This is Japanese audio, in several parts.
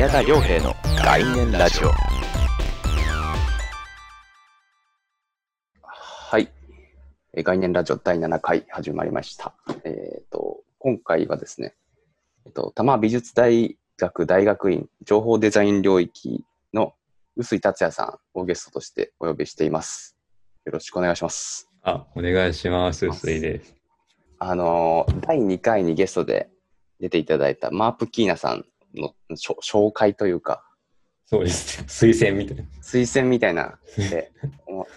宮田良平の概念ラジオ。はい。えー概念ラジオ第7回始まりました。えっ、と今回はですねえっ、と多摩美術大学大学院情報デザイン領域の臼井達也さんをゲストとしてお呼びしています。よろしくお願いします。あ、お願いします。薄いです。あのー第2回にゲストで出ていただいたマープキーナさんの紹介というか、そうです。推薦みたいな。推薦みたいな で、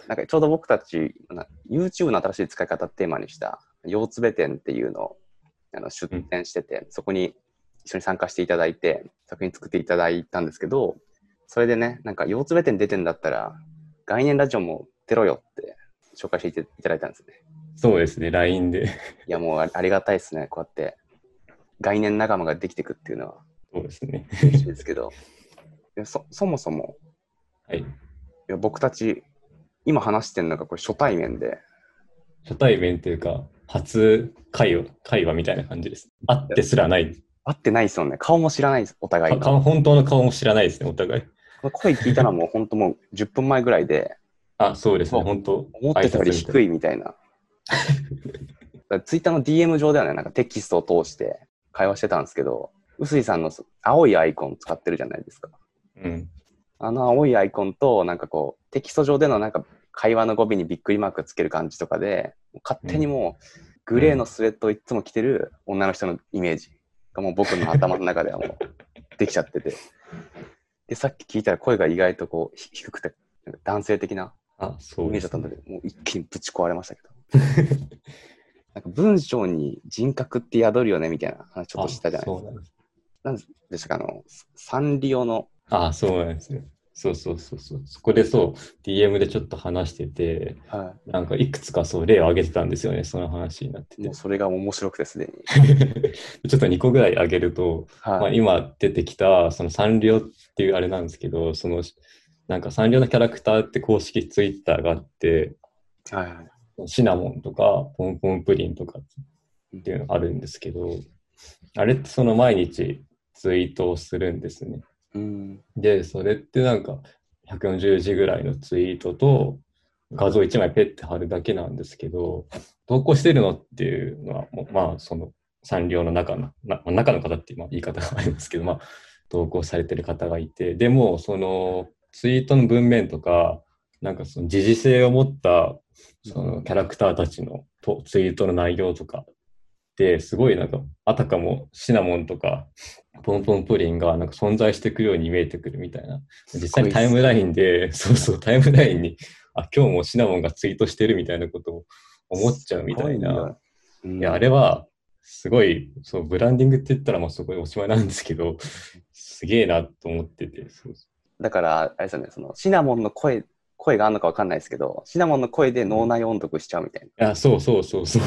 なんかちょうど僕たち、な YouTube の新しい使い方テーマにした、腰つべ展っていうのをあの出展してて、そこに一緒に参加していただいて、作品作っていただいたんですけど、それでね、なんか腰つべ展出てんだったら、概念ラジオも出ろよって紹介していただいたんですね。そうですね、LINE で。いや、もうあありがたいですね、こうやって概念仲間ができていくっていうのはそうですね。ですけど、いやそそもそもはい。いや僕たち、今話してるのがこれ初対面で、初対面というか、初会話会話みたいな感じです。会ってすらない。会ってないですよね。顔も知らないです、お互い本当の顔も知らないですね、お互い。声聞いたのはもう本当もう10分前ぐらいで、あ、そうですね、本当。思ってたより低いみたいな。ツイッターの DM 上ではね、なんかテキストを通して会話してたんですけど、臼井さんの青いアイコン使ってるじゃないですか。うん。あの青いアイコンと、なんかこう、テキスト上でのなんか会話の語尾にびっくりマークつける感じとかで、勝手にもう、グレーのスウェットをいつも着てる女の人のイメージがもう僕の頭の中ではもう できちゃってて。で、さっき聞いたら声が意外とこうひ低くて、男性的なあ、イそうです、メージだったんだね。けど、もう一気にぶち壊れましたけど。なんか文章に人格って宿るよねみたいな話ちょっとしたじゃないですか。なんでしたか、あの、サンリオの、あ、そうなんですよ。そうそうそうそう。そこでそう、DM でちょっと話してて、はなんかいくつかそう例を挙げてたんですよね、その話になってい、てもう。それが面白くてすでに。ちょっと2個ぐらい挙げると、まあ、はい。今出てきたそのサンリオっていうあれなんですけど、そのなんかサンリオのキャラクターって公式ツイッターがあって、はいはい。シナモンとかポンポンプリンとかっていうのがあるんですけど、あれってその毎日ツイートをするんですね。うん。で、それってなんか140字ぐらいのツイートと画像1枚ペッて貼るだけなんですけど、投稿してるのっていうのは、まあそのサンリオの中の、な中の方って言い方がありますけど、まあ投稿されてる方がいて、でもそのツイートの文面とか、なんかその時事性を持ったそのキャラクターたちのとツイートの内容とかすごいなんかあたかもシナモンとかポンポンプリンがなんか存在していくように見えてくるみたいな。実際にタイムラインでそうそうタイムラインにあ今日もシナモンがツイートしてるみたいなことを思っちゃうみたいな。いやあれはすごいそうブランディングって言ったらもうすごいおしまいなんですけどすげえなと思っててそうだから、あれですよね、そのシナモンの声、声があるのかわかんないですけど、シナモンの声で脳内音読しちゃうみたいな。あそうそうそうそう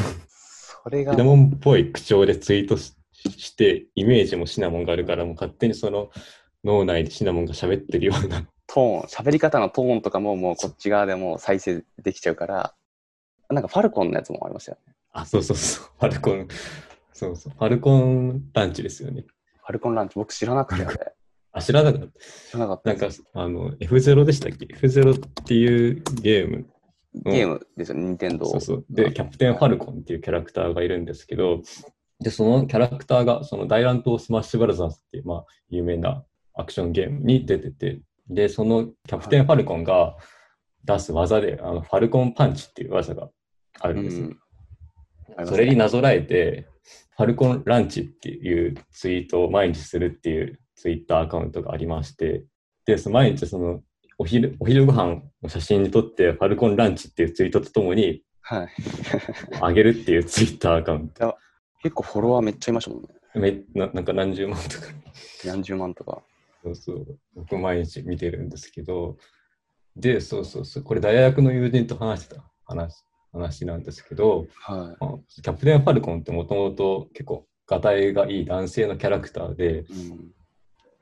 それがシナモンっぽい口調でツイートしして、イメージもシナモンがあるから、もう勝手にその脳内でシナモンが喋ってるような。トーン、喋り方のトーンとかももうこっち側でもう再生できちゃうから、なんかファルコンのやつもありましたよね。あ、そうそうそう。ファルコン、そうそう。ファルコンパンチですよね。ファルコンパンチ、僕知らなくてあれ。あ、知らなかった。知らなかったなん。か、あの、F0 でしたっけ ?F0 っていうゲーム。ゲームですよね、任天堂そうそう。で、キャプテンファルコンっていうキャラクターがいるんですけど、で、そのキャラクターが、その大乱闘スマッシュブラザーズっていう、まあ、有名なアクションゲームに出てて、で、そのキャプテンファルコンが出す技で、あのファルコンパンチっていう技があるんですよ。それになぞらえて、ファルコンランチっていうツイートを毎日するっていうツイッターアカウントがありまして、で、その毎日そのお昼お昼ご飯の写真に撮って、ファルコンランチっていうツイートとともにはい。上げるっていうツイッターアカウント。結構フォロワーめっちゃいましたもんね。めななんか何十万とか。何十万とか。そうそう。僕毎日見てるんですけど、で、そうそうそう。これ大学の友人と話してた話話なんですけど、はまあキャプテンファルコンってもともと結構、がたいがいい男性のキャラクターで、い。うん。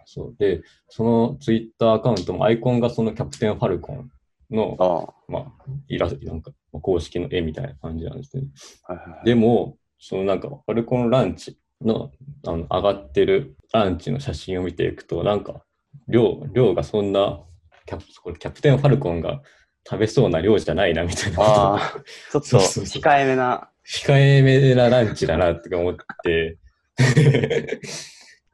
そうで、そのツイッターアカウントもアイコンがそのキャプテンファルコンの、ああ。まあ、イラスト、なんか公式の絵みたいな感じなんですね。はいはいはい。でも、そのなんか、ファルコンランチのあの上がってるランチの写真を見ていくと、なんか量、量がそんなキャプ、これキャプテンファルコンが食べそうな量じゃないなみたいなことああ、ちょっとそうそうそう控えめな、控えめなランチだなって思って、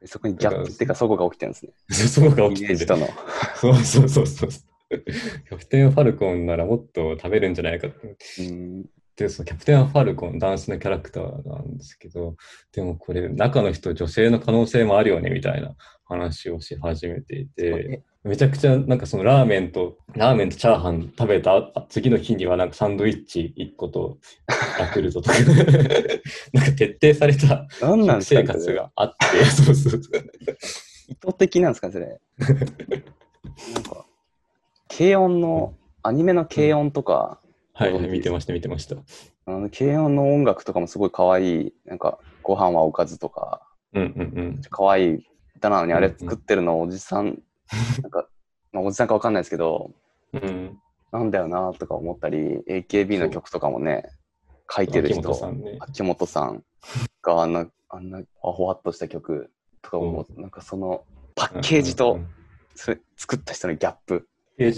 そこにギャップっていうか、そこが起きてるんですね。そうがイ起きててメージとの。そうそうそうそう。キャプテンファルコンならもっと食べるんじゃないかって。うんで、そのキャプテンファルコン、ダンスのキャラクターなんですけど、でもこれ、中の人、女性の可能性もあるよね、みたいな話をし始めていて、めちゃくちゃなんかそのラーメンと、ラーメンとチャーハン食べたあ次の日にはなんかサンドイッチ1個とヤクルトとか、なんか徹底された生活があって、そうそうそう。意図的なんですか、それ。なんか、軽音の、アニメの軽音とか、はい、はい、見てました、見てました。あの軽音の音楽とかもすごい可愛い、なんか、ご飯はおかずとか、うんうんうん。可愛い歌なのに、あれうんうん作ってるのおじさん、なんか、まあ、おじさんかわかんないですけど、うん、なんだよなとか思ったり、AKB の曲とかもね、書いてる秋元人、さんね。秋元さん。があんな、あんな、ほわっとした曲とかも、なんかその、パッケージとうんうんうん、それ作った人のギャップ、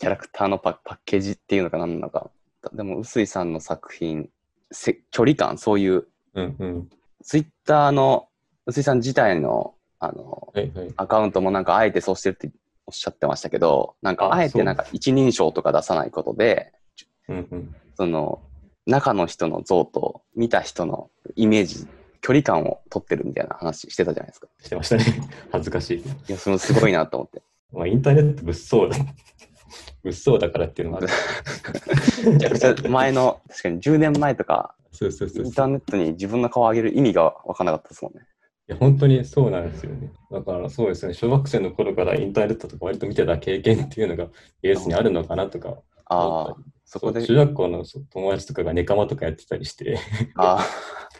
キャラクターのパパッケージっていうのか何なのか。でも、臼井さんの作品、せ距離感、そういう、うんうん。ツイッターの、臼井さん自体の、あの、はいはい。アカウントもなんか、あえてそうしてるっておっしゃってましたけど、なんか、あえてなんか、一人称とか出さないことで、うんうん。その、中の人の像と見た人のイメージ、距離感を取ってるみたいな話してたじゃないですか。してましたね。恥ずかしい。いや、そのすごいなと思って。まあ、インターネット物騒だ。物騒だからっていうのもある。めちゃくちゃ前の、確かに10年前とか、そうそうそう。インターネットに自分の顔を上げる意味が分からなかったですもんね。いや、本当にそうなんですよね。だからそうですね、小学生の頃からインターネットとか割と見てた経験っていうのがベースにあるのかなとか思ああそこで中、学校の友達とかがネカマとかやってたりして、あ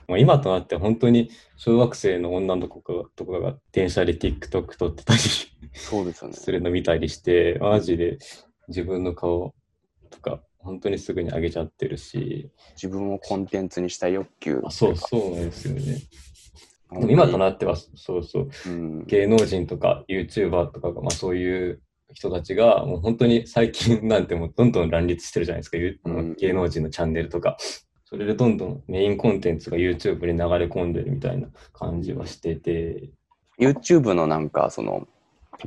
もう 今となって本当に小学生の女の子がとかが電車で TikTok 撮ってたりあ、そうですよね。するの見たりして、マジで自分の顔とか本当にすぐに上げちゃってるし、自分をコンテンツにしたい欲求。あそうそうなんですよね。今となってはそうそう、うん、芸能人とか YouTuber とかが、まあ、そういう人たちがもう本当に最近なんてもうどんどん乱立してるじゃないですか、ゆうん。芸能人のチャンネルとか。それでどんどんメインコンテンツが YouTube に流れ込んでるみたいな感じはしてて、YouTube のなんか、その、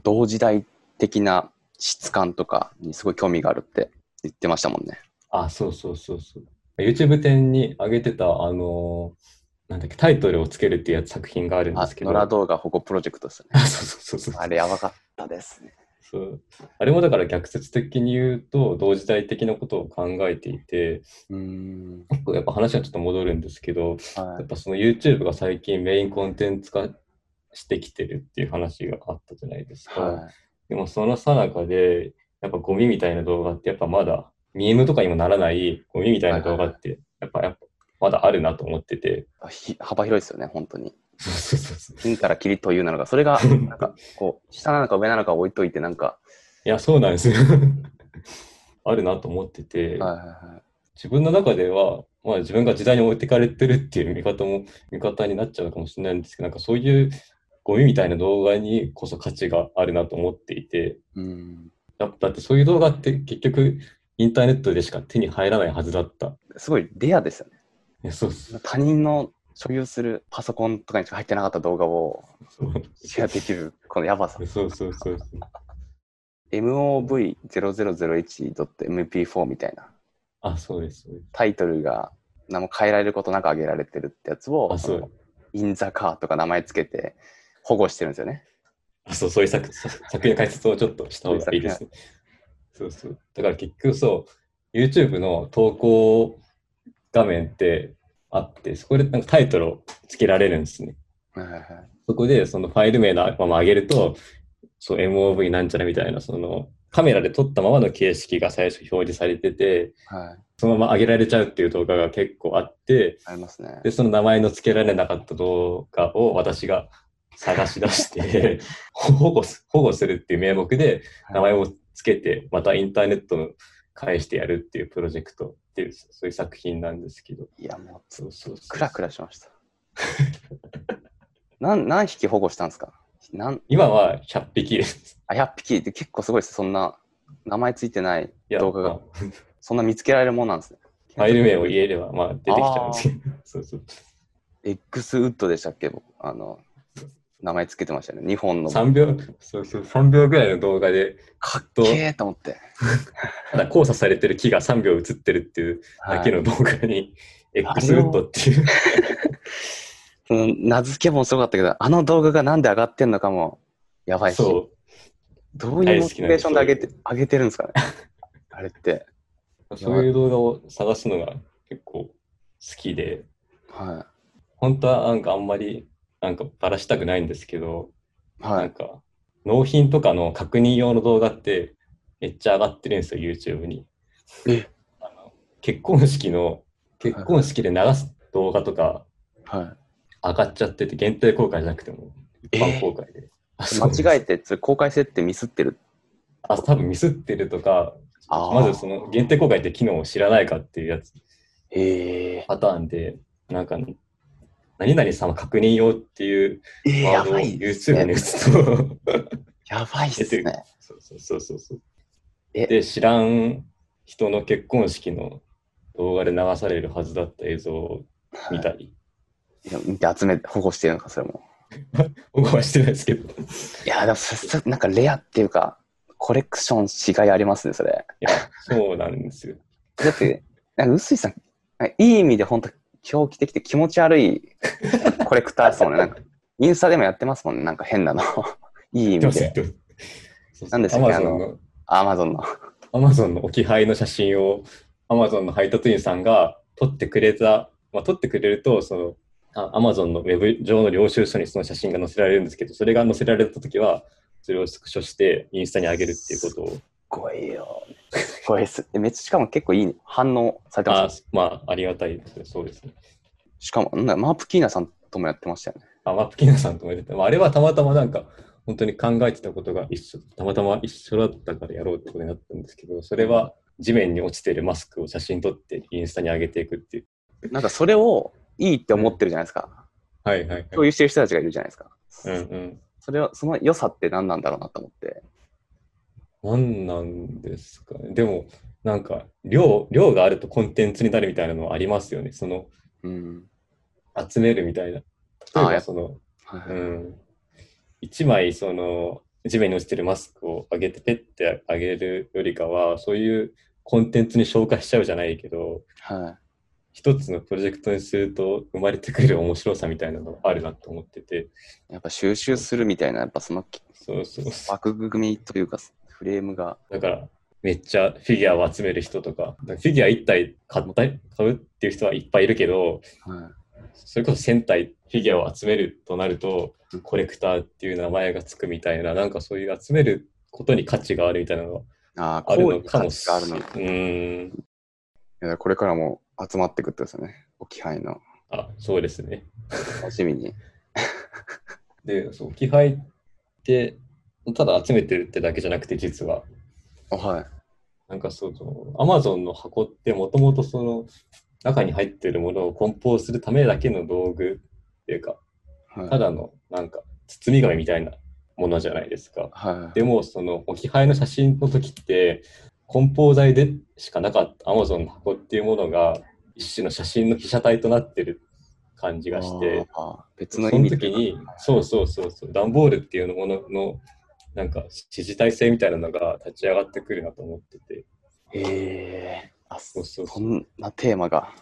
同時代的な質感とかにすごい興味があるって言ってましたもんね。あ、そうそうそうそう。YouTube 展に上げてた、あのーなんだっけ、タイトルをつけるっていうやつ作品があるんであすけ、ど。野良動画保護プロジェクトですよね。あそうそうそうそう。あれやばかったですね。そう。あれもだから逆説的に言うと、同時代的なことを考えていて、うーん。やっぱ話はちょっと戻るんですけど、はい。やっぱその YouTube が最近メインコンテンツ化してきてるっていう話があったじゃないですか。はでもその最中で、やっぱゴミみたいな動画ってやっぱまだ、ミームとかにもならないゴミみたいな動画って、やっぱやっぱまだあるなと思ってて。幅広いですよね、本当に。金からキリというなのか、それが、なんか、こう、下なのか上なのか置いといて、なんか、いや、そうなんですよ。あるなと思ってて、はいはいはい。自分の中では、まあ自分が時代に置いてかれてるっていう見方も、見方になっちゃうかもしれないんですけど、なんかそういうゴミみたいな動画にこそ価値があるなと思っていて、うん。だだってそういう動画って結局インターネットでしか手に入らないはずだった。すごいレアですよね。そうっす。他人の所有するパソコンとかにしか入ってなかった動画をそうシェアできる、このやばさ。そうそうそうそう。MOV0001.mp4 みたいなあ、そうです。そうですタイトルが何も変えられることなく上げられてるってやつを、あ、そうの。インザカーとか名前つけて保護してるんですよね。あそうそういう作品の解説をちょっとした方がいいですね。そうそう。だから結局そう、YouTube の投稿画面ってあって、そこでなんかタイトルをつけられるんですね。はいはいはいそこでそのファイル名のまま上げると、そう MOV なんちゃらみたいな、そのカメラで撮ったままの形式が最初表示されてて、はい。そのまま上げられちゃうっていう動画が結構あって、ありますね。で、その名前の付けられなかった動画を私が探し出して、保護す保護するっていう名目で名前を付けて、またインターネットの返してやるっていうプロジェクトっていう、そういう作品なんですけど。いや、もう、そうそうそうクラクラしました。なん何匹保護したんですか？なん今は100匹です。あ、100匹って結構すごいです。そんな名前ついてない動画がまあ そんな見つけられるもんなんですね。ファイル名を言えれば、まあ、出てきちゃうんですけど。そうそう。X ウッドでしたっけ？僕あの、名前つけてましたね。日本の。3秒、そうそう、3秒ぐらいの動画で、かっけーと思って。ただ交差されてる木が3秒映ってるっていうだけの動画に、X ウッドっていう、その名付けもすごかったけど、あの動画がなんで上がってんのかもやばいし、そどういうモチベーションで上げて上げてるんですかね。あれって。う、そういう動画を探すのが結構好きで、は本当はなんかあんまりなんかバラしたくないんですけど、い。はい。なんか納品とかの確認用の動画ってめっちゃ上がってるんですよ、YouTube に。えあの結婚式の、結婚式で流す動画とかは上がっちゃってて、限定公開じゃなくても一般公開で。あい。そう間違えて、公開設定ミスってる。あ、多分ミスってるとか、まずその限定公開って機能を知らないかっていうやつ、えー、パターンで、なんか、何々様確認用っていうえー、ワードをやばいっす YouTube に打ね。つと、やばいっすね。そうそうそうそうで、知らん人の結婚式の動画で流されるはずだった映像を見たり、いや見て集めて保護してるのか、それも。保護はしてないですけど、いいや、でもそ、そなんかレアっていうか、コレクションしがいありますね、それ。や、そうなんですよ。だって、なんか、臼井さん、いい意味で本当狂気的で気持ち悪いコレクターですもんね。なんか、インスタでもやってますもんね。なんか変なの。いい意味で。なんですかね、あの、アマゾンの。アマゾンの置き配の写真を、アマゾンの配達員さんが撮ってくれた、まあ、撮ってくれると、その、アマゾンのウェブ上の領収書にその写真が載せられるんですけど、それが載せられたときは、それをスクショしてインスタに上げるっていうことを。すごいよ、ね。5S。めっちゃしかも結構いい反応されてます、ね、あまあ、ありがたいですね。そうですね。しかも、なマープキーナさんともやってましたよね。あ、マープキーナさんともやってた。まあ、あれはたまたまなんか、本当に考えてたことが一緒、たまたま一緒だったからやろうってことになったんですけど、それは地面に落ちてるマスクを写真撮ってインスタに上げていくっていう。なんかそれをいいって思ってるじゃないですか。はいはい、はい、共有してる人たちがいるじゃないですか。うんうん。それは、その良さって何なんだろうなと思って。何なんですかね。でも、なんか、量、量があるとコンテンツになるみたいなのはありますよね。その、うん。集めるみたいな。例えば、その、はいうん。一枚、その、地面に落ちてるマスクを上げて、ペッて上げるよりかは、そういうコンテンツに消化しちゃうじゃないけど、はい。一つのプロジェクトにすると生まれてくる面白さみたいなのがあるなと思ってて、やっぱ収集するみたいな、やっぱそのそうそう。枠組みというか、フレームが。だから、めっちゃフィギュアを集める人とか、フィギュア1体買ったい買うっていう人はいっぱいいるけど、はそれこそ1000体フィギュアを集めるとなるとうん、コレクターっていう名前がつくみたいな、なんかそういう集めることに価値があるみたいなのがい。あるのかもし値があるの。いこれからも集まっていくってことですよね。置き配の。あ、そうですね。楽しみに。で、そう、置き配って、ただ集めてるってだけじゃなくて、実は、あはい。なんかそうそう、アマゾンの箱ってもともとその中に入っているものを梱包するためだけの道具っていうか、はい。ただのなんか包み紙みたいなものじゃないですか。はい。でもその置き配の写真の時って梱包材でしかなかったアマゾンの箱っていうものが一種の写真の被写体となってる感じがして、別そのの意味で時に、そうそうそうそう、段ボールっていうもののなんか支持体制みたいなのが立ち上がってくるなと思ってて、へえあそうそうそんなテーマが。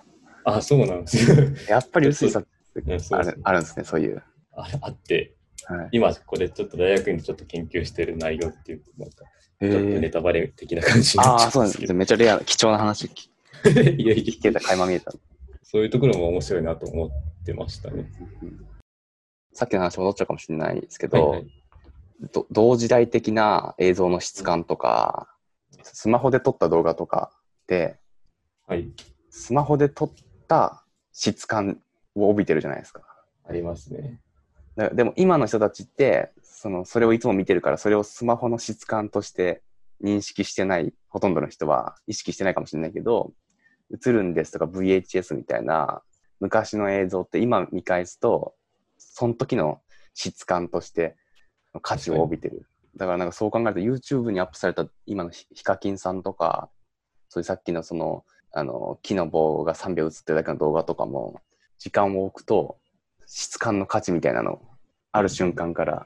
あ、そうなんですよ。やっぱり臼井さ あるあるんですね、そういう。ああって、はい、今これちょっと大学院でちょっと研究してる内容っていうと、なんか、へちょっとネータバレ的な感じになっちゃああ、そうなんですね。めっちゃレアな、貴重な話聞 いやいや聞けた、垣間見えた。そういうところも面白いなと思ってましたね。うんさっきの話戻っちゃうかもしれないですけど、はいはいど同時代的な映像の質感とか、スマホで撮った動画とかで、はい、スマホで撮った質感を帯びてるじゃないですか。ありますね。だでも今の人たちってそのそれをいつも見てるからそれをスマホの質感として認識してないほとんどの人は意識してないかもしれないけど映るんですとか VHS みたいな昔の映像って今見返すとその時の質感として価値を帯びてる。だからなんかそう考えると YouTube にアップされた今のヒヒカキンさんとか、そういうさっきのその、あの、木の棒が3秒映ってるだけの動画とかも、時間を置くと質感の価値みたいなのある瞬間から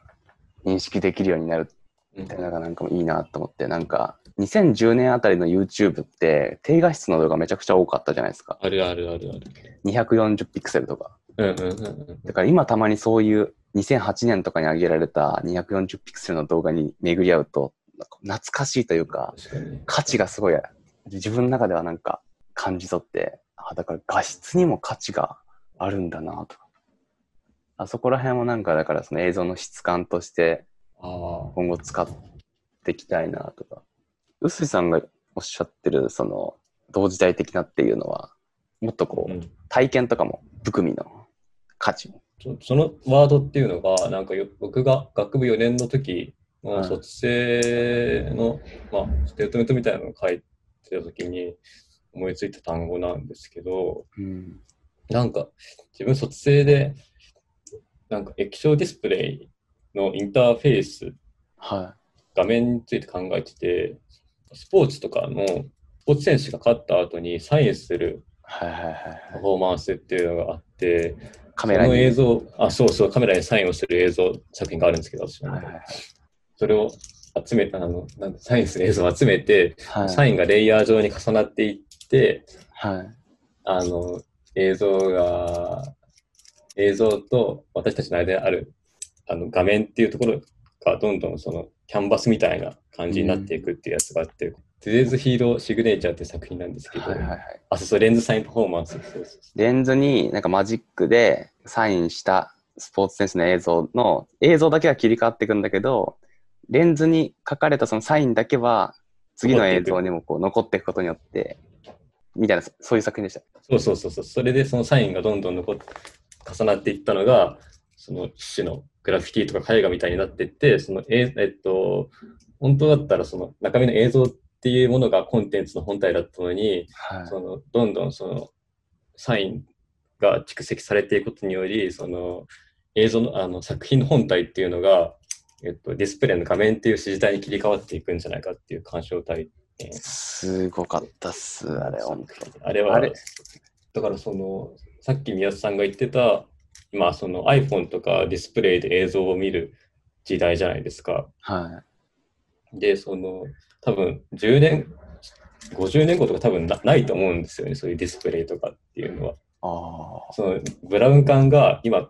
認識できるようになるみたいなのがなんかもいいなと思って、なんか2010年あたりの YouTube って低画質の動画めちゃくちゃ多かったじゃないですか。あるあるあるある。240ピクセルとか。うんうんうんうん。だから今たまにそういう2008年とかに上げられた240ピクセルの動画に巡り合うと、懐かしいというか。価値がすごい自分の中ではなんか感じ取って、あ、だから画質にも価値があるんだなとか。あそこら辺もなんかだからその映像の質感として。今後使っていきたいなとか。臼井さんがおっしゃってるその同時代的なっていうのは、もっとこう、うん体験とかも含みの価値。そそのワードっていうのが、なんかよ僕が学部4年の時のはい卒制の、まあ、ステートメントみたいなのを書いてた時に思いついた単語なんですけど、うん。なんか自分卒制で、なんか液晶ディスプレイのインターフェース、は画面について考えてて、スポーツとかの、スポーツ選手が勝った後にサインするい。はいはいはいパはい。フォーマンスっていうのがあって、カメラに。その映像、あ、そうそう、カメラにサインをする映像作品があるんですけど、私はそれを集めた、あの、なんだサインする映像を集めて、はい。サインがレイヤー上に重なっていって、はい。あの、映像が、映像と私たちの間にある、あの、画面っていうところがどんどんその、キャンバスみたいな感じになっていくっていうやつがあって、トゥデイズヒーローシグネーチャーっていう作品なんですけど、はいはいはい。あ、そうそう、レンズサインパフォーマンス。そうそうそうレンズになんかマジックでサインしたスポーツ選手の映像の映像だけは切り替わっていくんだけど、レンズに書かれたそのサインだけは次の映像にもこう残っていくことによって、みたいな、そういう作品でした。そうそうそうそう。それでそのサインがどんどん残っ重なっていったのが、その一種のグラフィティとか絵画みたいになっていって、そのえ、えっと、本当だったらその中身の映像っていうものがコンテンツの本体だったのに、はい。そのどんどんそのサインが蓄積されていくことにより、その映像のあの作品の本体っていうのが、えっと、ディスプレイの画面っていう指示体に切り替わっていくんじゃないかっていう鑑賞体験。すごかったっす、あれ、本当あれは、あれ。だからその、さっき宮津さんが言ってた、今その iPhone とかディスプレイで映像を見る時代じゃないですか。はで、その、多分10年、50年後とか多分なないと思うんですよね、そういうディスプレイとかっていうのは。い。あそのブラウン管が今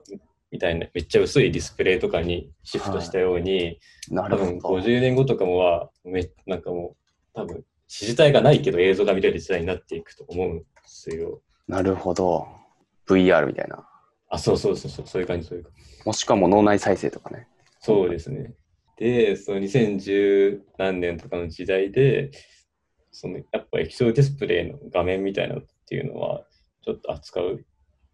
みたいなめっちゃ薄いディスプレイとかにシフトしたように、あ、な多分るほど。50年後とかもはめなんかもう多分指示体がないけど映像が見れる時代になっていくと思うんですよ。なるほど。VR みたいな。あ、そうそうそうそう、そういう感じ、そういう感じ。もしくはもう脳内再生とかね。そうですね。で、その2010何年とかの時代で、そのやっぱ液晶ディスプレイの画面みたいなのっていうのは、ちょっと扱う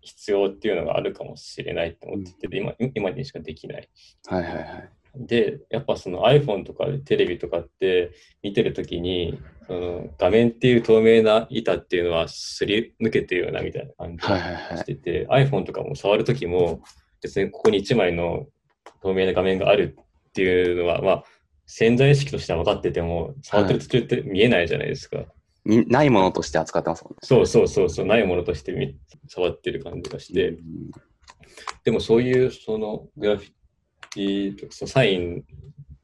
必要っていうのがあるかもしれないと思ってて、今今にしかできない。はいはいはい。で、やっぱその iPhone とかテレビとかって見てるときに、その画面っていう透明な板っていうのはすり抜けてるようなみたいな感じはいはいはしい。てて、iPhone とかも触るときも、別にここに1枚の透明な画面があるっていうのは、まあ、潜在意識としては分かってても、触ってる途中って見えないじゃないですか。みないものとして扱ってますもんね。そうそうそうそう、ないものとして見触ってる感じがして、うんでもそういうそのグラフィティとかそのサイン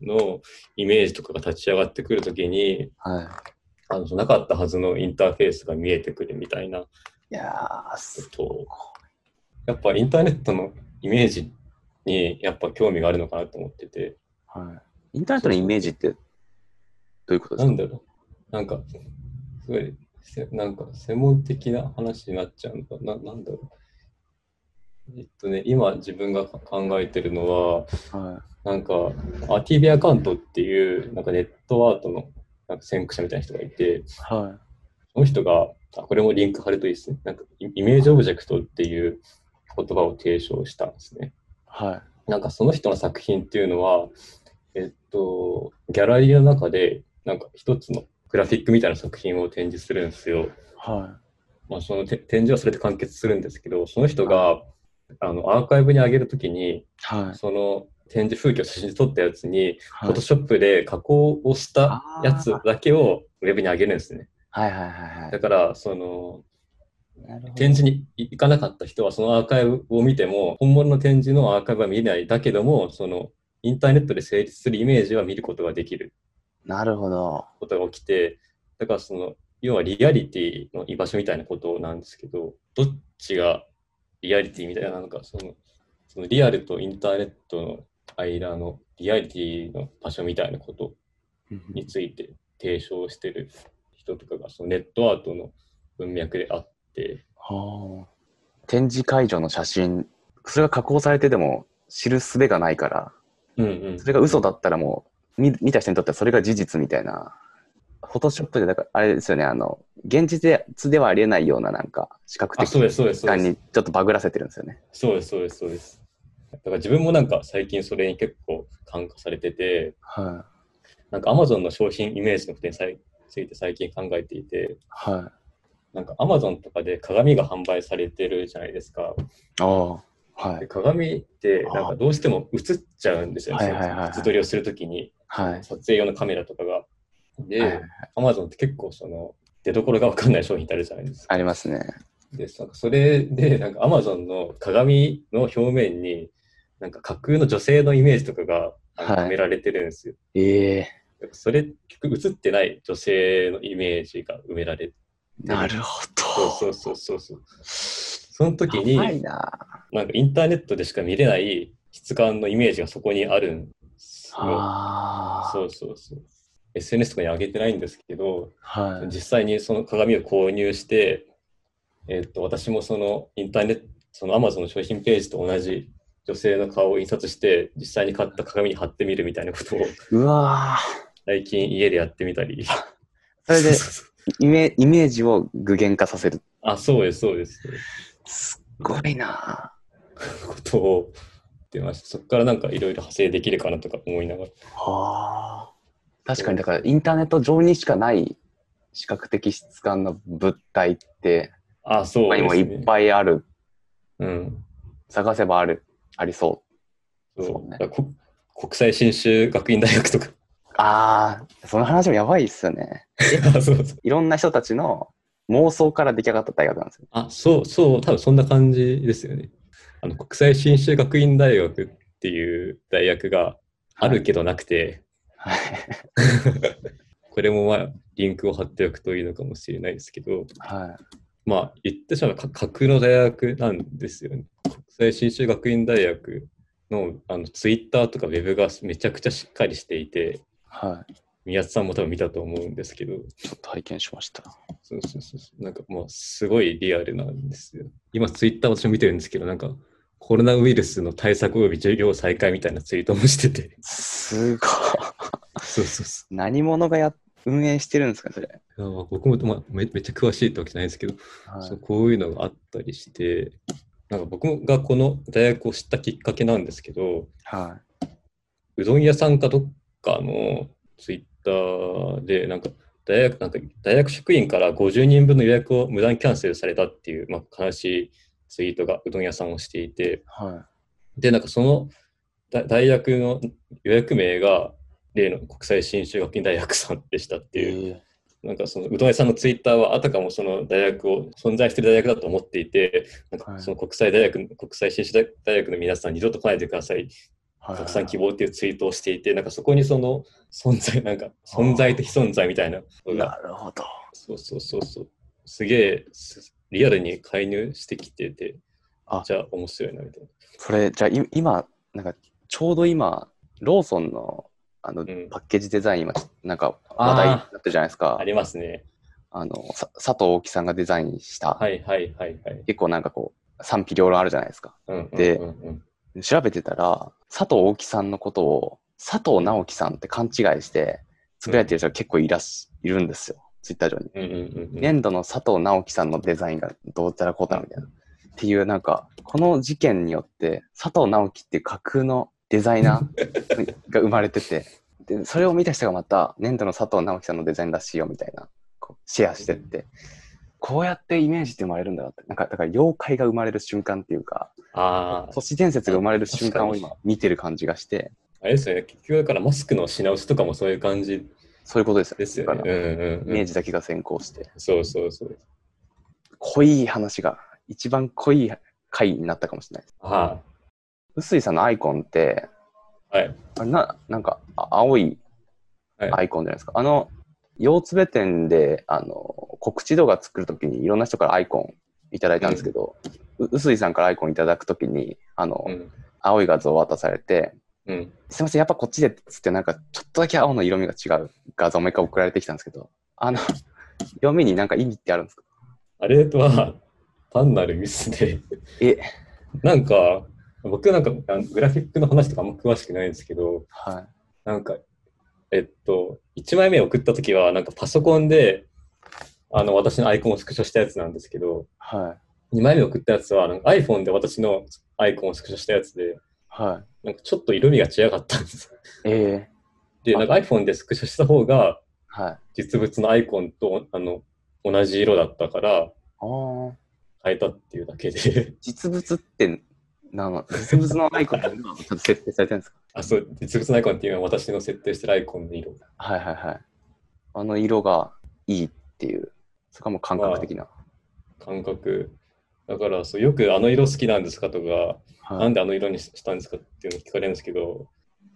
のイメージとかが立ち上がってくるときに、はい。あのなかったはずのインターフェースが見えてくるみたいないやー、すと、やっぱインターネットのイメージにやっぱ興味があるのかなと思ってて、はい。インターネットのイメージってどういうことですか？なんだろう、なんか、すごい、せなんか専門的な話になっちゃうのかな、なんだろう。えっとね、今自分が考えてるのは、はなんか、アティビアカウントっていう、なんかネットアートのなんか先駆者みたいな人がいて、い。はその人が、あこれもリンク貼るといいですね。なんか、イイメージオブジェクトっていう言葉を提唱したんですね。い。はい。なんかその人の作品っていうのは、えっと、ギャラリーの中で、なんか一つのグラフィックみたいな作品を展示するんですよ。はまあ、そのて展示はそれで完結するんですけど、その人が、あの、アーカイブに上げるときに、はい。その展示風景を写真で撮ったやつに、はいフォトショップで加工をしたやつだけをウェブに上げるんですね。はいはいはいはいだから、その。展示に行かなかった人はそのアーカイブを見ても、本物の展示のアーカイブは見れない。だけども、その、インターネットで成立するイメージは見ることができるなるほど。ことが起きて、だからその、要はリアリティの居場所みたいなことなんですけど、どっちがリアリティみたいなのか、その、そのリアルとインターネットの間のリアリティの場所みたいなことについて提唱してる人とかが、そのネットアートの文脈であって、はあ。展示会場の写真、それが加工されてでも知る術がないから、うんうんそれが嘘だったらもう、見見た人にとってはそれが事実みたいな。フォトショップで、だからあれですよね、あの、現実ではありえないようななんか、視覚あ、的そうです、そうです、そうです。感にちょっとバグらせてるんですよね。そうです、そうです、そうです。だから自分もなんか最近それに結構感化されてて、はなんか Amazon の商品イメージのことについて最近考えていて、い。はい。なんか Amazon とかで鏡が販売されてるじゃないですか。ああ。はい。で鏡ってなんかどうしても映っちゃうんですよね。はいはいはいはいその写撮りをするときに、はい。撮影用のカメラとかが。で、はい Amazon って結構その出所がわかんない商品ってあるじゃないですか。ありますね。で、なんかそれで、なんか Amazon の鏡の表面に、なんか架空の女性のイメージとかがあのはいはめられてるんですよ。ええだからそれ、結局映ってない女性のイメージが埋められてなるほど。そうそうそうそうそう。その時に、な。なんかインターネットでしか見れない質感のイメージがそこにあるんですよ。あそうそうそう。SNS とかに上げてないんですけど、あ。はい。実際にその鏡を購入して、えっと私もそのインターネット、その Amazon の商品ページと同じ女性の顔を印刷して、実際に買った鏡に貼ってみるみたいなことをうわ最近家でやってみたり。ーそれで イメイメージを具現化させる。あ、そうです、そうです。すっごいな。ことを言ってました。そこからなんかいろいろ派生できるかなとか思いながら。はあ。確かに、だからインターネット上にしかない視覚的質感の物体って、あ、そうです、ね。もいっぱいある。うん。探せばある。ありそう。そうね国際新州学院大学とか。ああ、その話もやばいっすよね。あ そうそういろんな人たちの妄想から出来上がった大学なんですよ。あ、そう、そう、多分そんな感じですよね。あの、国際新州学院大学っていう大学があるけどなくて、はい。これもまあ、リンクを貼っておくといいのかもしれないですけど、はい。まあ、言ってしまえばか架空の大学なんですよね。国際新州学院大学のあのツイッターとかウェブがめちゃくちゃしっかりしていて、はい。宮津さんも多分見たと思うんですけど、ちょっと拝見しました。そうそうそうそう。なんかもうすごいリアルなんですよ。今ツイッター私も見てるんですけど、なんかコロナウイルスの対策及び授業再開みたいなツイートもしてて。すごい。そうそうそ何者がや運営してるんですか、それ。僕も、まあ、めめっちゃ詳しいってわけじゃないんですけど、はいそうこういうのがあったりして、なんか僕がこの大学を知ったきっかけなんですけど、はうどん屋さんかどっかのツイッターで、なんか大学なんか大学職員から50人分の予約を無断キャンセルされたっていう、まあ、悲しいツイートがうどん屋さんをしていて、い。はで、なんかそのだ大学の予約名が例の国際新州学院大学さんでしたってい。いう、えなんかそのうどん屋さんのツイッターはあたかもその大学を存在している大学だと思っていて、なんかその国際大学、国際新州大学の皆さん二度と来ないでくださいはい拡散希望っていうツイートをしていて、なんかそこにその存在、なんか存在と非存在みたいなのなが、るほど。そうそうそうそう、すげえすリアルに介入してきてて、あじゃあ面白いなみたいな。それ、じゃあい今、なんか、ちょうど今、ローソンのあの、んパッケージデザイン、今、なんか話題になってるじゃないですかあ。りますね。あの、さ佐藤大樹さんがデザインした、はいはいはいはい。結構なんかこう、賛否両論あるじゃないですか。うんうんでうんうん調べてたら、佐藤大樹さんのことを、佐藤直樹さんって勘違いして、つぶやいてる人が結構いらっし、いるんですよ。ツイッター上に。うんうんうんうん粘土の佐藤直樹さんのデザインがどうたらこうたらみたいな。っていう、なんか、この事件によって、佐藤直樹っていう架空のデザイナー が生まれてて、で、それを見た人がまた、粘土の佐藤直樹さんのデザインらしいよみたいな、こうシェアしてって、こうやってイメージって生まれるんだなって。なんか、だから妖怪が生まれる瞬間っていうか、ああ、都市伝説が生まれる瞬間を確今見てる感じがして、あれですよね。結局だからマスクの品薄とかもそういう感じそういうことですよですよね。うんうんイうん。メージだけが先行して、そうそうそう。濃い話が、一番濃い回になったかもしれないです。は臼井さんのアイコンって、い。はい。あれな、なんか、あ青いはいアイコンじゃないですか。あの、腰つべ店で、あの、告知動画作るときにいろんな人からアイコンいただいたんですけど、う臼井さんからアイコンいただくときに、あの、うん。青い画像を渡されて、うん。すいません、やっぱこっちでっつって、なんか、ちょっとだけ青の色味が違う画像もう一回送られてきたんですけど、あの、色味になんか意味ってあるんですか？あれは単なるミスで、え、なんか、僕なんかグラフィックの話とかあんま詳しくないんですけど、はい。なんか、えっと、1枚目送ったときは、なんかパソコンで、あの、私のアイコンをスクショしたやつなんですけど、はい。2枚目送ったやつは、iPhone で私のアイコンをスクショしたやつで、はい。なんかちょっと色味が違かったんです。えで、なんか iPhone でスクショした方が、ー、はい。実物のアイコンとあの同じ色だったから、あー変えたっていうだけで、実物って、なの実物のアイコンっていうのはちゃんと設定されてるんですか？あ、そう、実物のアイコンっていうのは私の設定してるアイコンの色。はいはいはい。あの色がいいっていう、そこはもう感覚的な。感覚。だからそう、よくあの色好きなんですかとか、はい、なんであの色にしたんですかっていうのを聞かれるんですけど、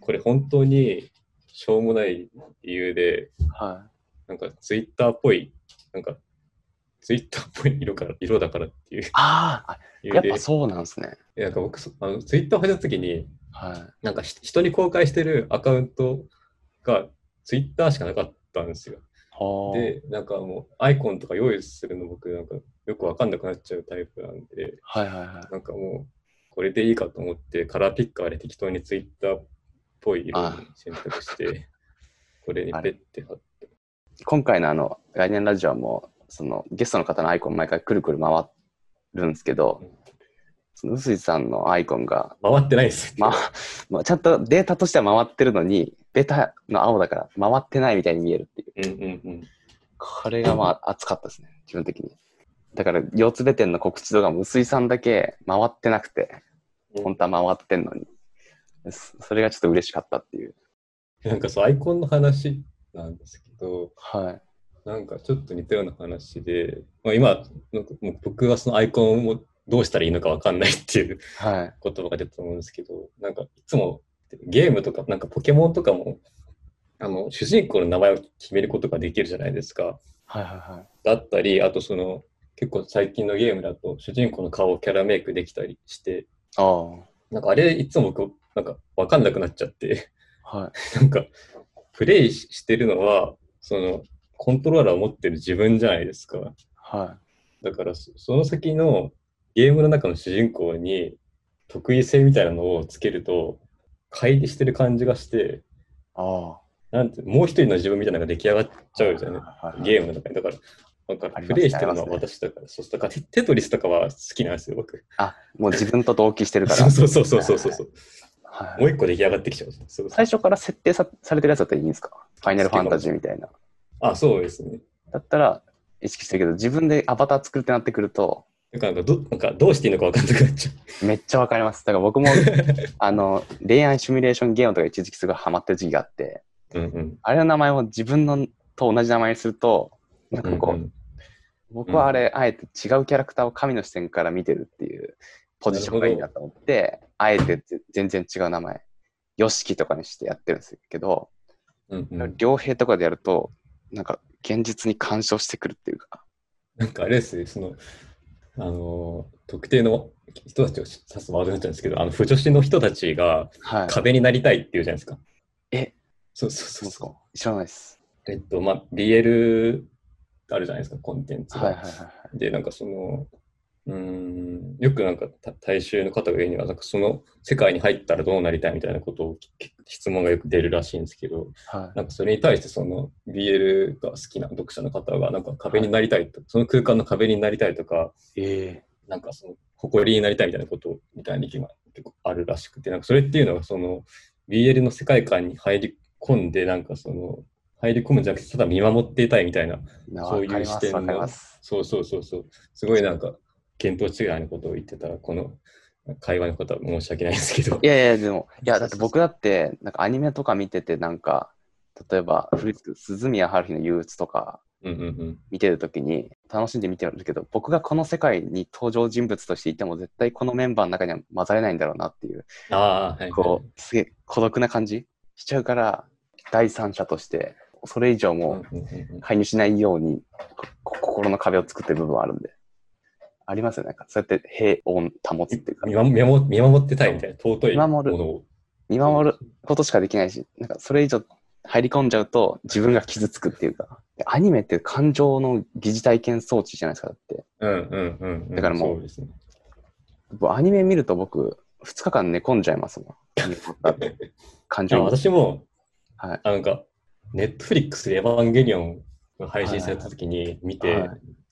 これ本当にしょうもない理由で、はなんかツイッターっぽい、なんかツイッターっぽい色から色だからっていうい。ああ、やっぱそうなんですね。なんか僕そあの、ツイッターを始めたときに、はなんかひ人に公開してるアカウントがツイッターしかなかったんですよ。で、なんかもうアイコンとか用意するの僕なんかよくわかんなくなっちゃうタイプなんで、はいはいはい。なんかもうこれでいいかと思ってカラーピッカーで適当にツイッターっぽい色に選択して、これにペッて貼って。今回のあの、来年ラジオはもう、そのゲストの方のアイコン毎回くるくる回るんですけどうん、その臼井さんのアイコンが、回ってないですよ。まあ、まあ、ちゃんとデータとしては回ってるのに、ベタの青だから回ってないみたいに見えるっていう。うんうんうん。これがまあ熱かったですね、自分的に。だから、四つべ店の告知動画も臼井さんだけ回ってなくて、本当は回ってんのに。そそれがちょっと嬉しかったっていう。なんかそうアイコンの話なんですけど、はい。なんかちょっと似たような話で、まあ、今なんかもう僕はそのアイコンをどうしたらいいのかわかんないっていうはい。言葉が出たと思うんですけど、なんかいつもゲームとか、なんかポケモンとかも、あの、主人公の名前を決めることができるじゃないですか。はいはいはい。だったり、あとその、結構最近のゲームだと主人公の顔をキャラメイクできたりして、あなんかあれいつも僕、なんかわかんなくなっちゃって、あ。はい。なんか、プレイしてるのは、その、コントローラーを持ってる自分じゃないですか。はだからそ、その先のゲームの中の主人公に得意性みたいなのをつけると、乖離してる感じがして、い。あなんて、もう一人の自分みたいなのが出来上がっあ。ちゃうじゃんね。ゲームの中に。だから、なんかプレイしてるのは私だから、そうだからテテトリスとかは好きなんですよ、僕。あ、もう自分と同期してるかそら。うそうそうそうそうそう。はいもう一個出来上がってきちゃう。そう最初から設定さされてるやつだったらいいんですか？ファイナルファンタジーみたいな。あ、そうですね。だったら意識してるけど、自分でアバター作るってなってくると、なんかどなんかどうしていいのか分かんなくなっちゃめっちゃわかります。だから僕も、あの、恋愛シミュレーションゲームとか一時期すごいハマってる時期があって、う。うんうん。あれの名前を自分のと同じ名前にすると、なんかこう、うんうん僕はあれ、あえて違うキャラクターを神の視点から見てるっていうポジションがいいなと思って、あえて全然違う名前、ヨシキとかにしてやってるんですけど、うんうん両兵とかでやると、なんか現実に干渉してくるっていうか、なんかあれですね、その、あのー、特定の人たちを指すワードになっちゃうんですけど、あの、不女子の人たちがはい。壁になりたいっていうじゃないですか。え、そうそうそうそうそですか？知らないです。う。えっと、まあ、BL あるじゃないですか、コンテンツが。はいはいはいはい。で、なんかその、うーん、よくなんかた大衆の方が言うには、なんかその世界に入ったらどうなりたいみたいなことをき質問がよく出るらしいんですけど、はい。なんかそれに対してその BL が好きな読者の方がなんか壁になりたいと、その空間の壁になりたいとか、えなんかその誇りになりたいみたいなことみたいな意見が結構あるらしくて、なんかそれっていうのがその BL の世界観に入り込んで、なんかその入り込むんじゃなくて、ただ見守っていたいみたいな、なそういう視点のわかります。そうそうそうそう、すごいなんか、見当違いのことを言ってたら、この会話のことは申し訳ないですけどい、やいや、でも、いや、だって僕だって、なんかアニメとか見てて、なんか、例えば、古鈴宮春日の憂鬱とか。見てるときに、楽しんで見てるんだけど、僕がこの世界に登場人物としていても、絶対このメンバーの中には混ざれないんだろうなっていう、ああ、はい、はい。こう、すげえ孤独な感じしちゃうから、第三者として、それ以上うんも介入しないように、こ心の壁を作ってる部分はあるんで。ありますよね。なんかそうやって平穏保つっていうか見。守見守ってたいみたいな、尊いも見守るのを。見守ることしかできないし、なんかそれ以上入り込んじゃうと自分が傷つくっていうか、アニメって感情の疑似体験装置じゃないですか、だって。うんうんうんうん。だからもうそうね。僕アニメ見ると僕、2日間寝込んじゃいますもん。感あ情に。私も、はい。あなんか、ネットフリックスでエヴァンゲリオンが配信された時に見てはい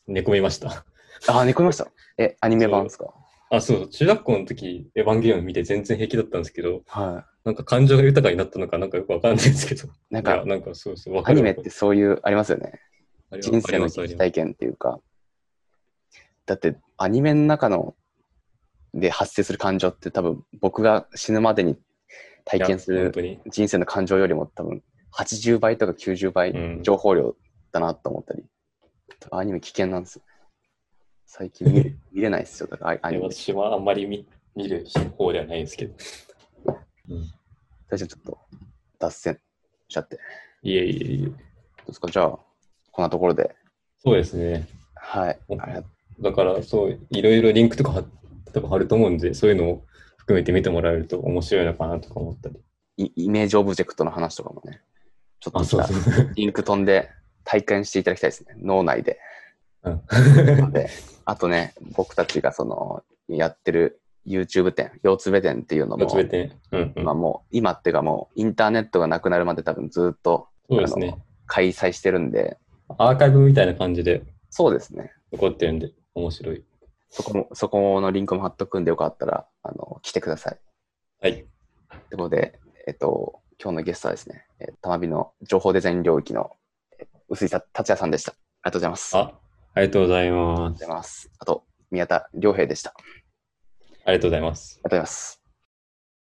寝込みました。あ、寝込みました？え、アニメ版ですか？あ、そう、中学校の時、エヴァンゲリオン見て全然平気だったんですけど、はなんか感情が豊かになったのかなんかよくわかんないですけど。い。なんか、なんかそうそう、アニメってそういう、ありますよね。人生の体験っていうか。だって、アニメの中の、で発生する感情って多分僕が死ぬまでに体験する。人生の感情よりも多分80倍とか90倍うん情報量だなと思ったり、アニメ危険なんですよ。最近見れ 見れないですよ、だからアニメ。私はあんまり見見る方ではないんですけど。うん、最初ちょっと脱線しちゃって。どいえいえいえ。うですか？じゃあ、こんなところで。そうですね。はい。だから、そう、いろいろリンクとかは多分貼ると思うんで、そういうのを含めて見てもらえると面白いのかなとか思ったり。イイメージオブジェクトの話とかもね、ちょっと。リンク飛んで体験していただきたいですね。脳内で。うんで、あとね、僕たちがその、やってる YouTube 店、腰つべ店っていうのも、つべて、うんうんまあもう、今っていうかもう、インターネットがなくなるまで多分ずっとそうですね。開催してるんで、アーカイブみたいな感じでそうですね。残ってるんで、面白い。そこも、そこのリンクも貼っとくんでよかったら、あの、来てください。はい。ということで、えっと、今日のゲストはですね、えー、たまびの情報デザイン領域のえ薄井達也さんでした。ありがとうございます。ありがとうございます。あと、宮田良平でした。ありありがとうございます。がとうございます。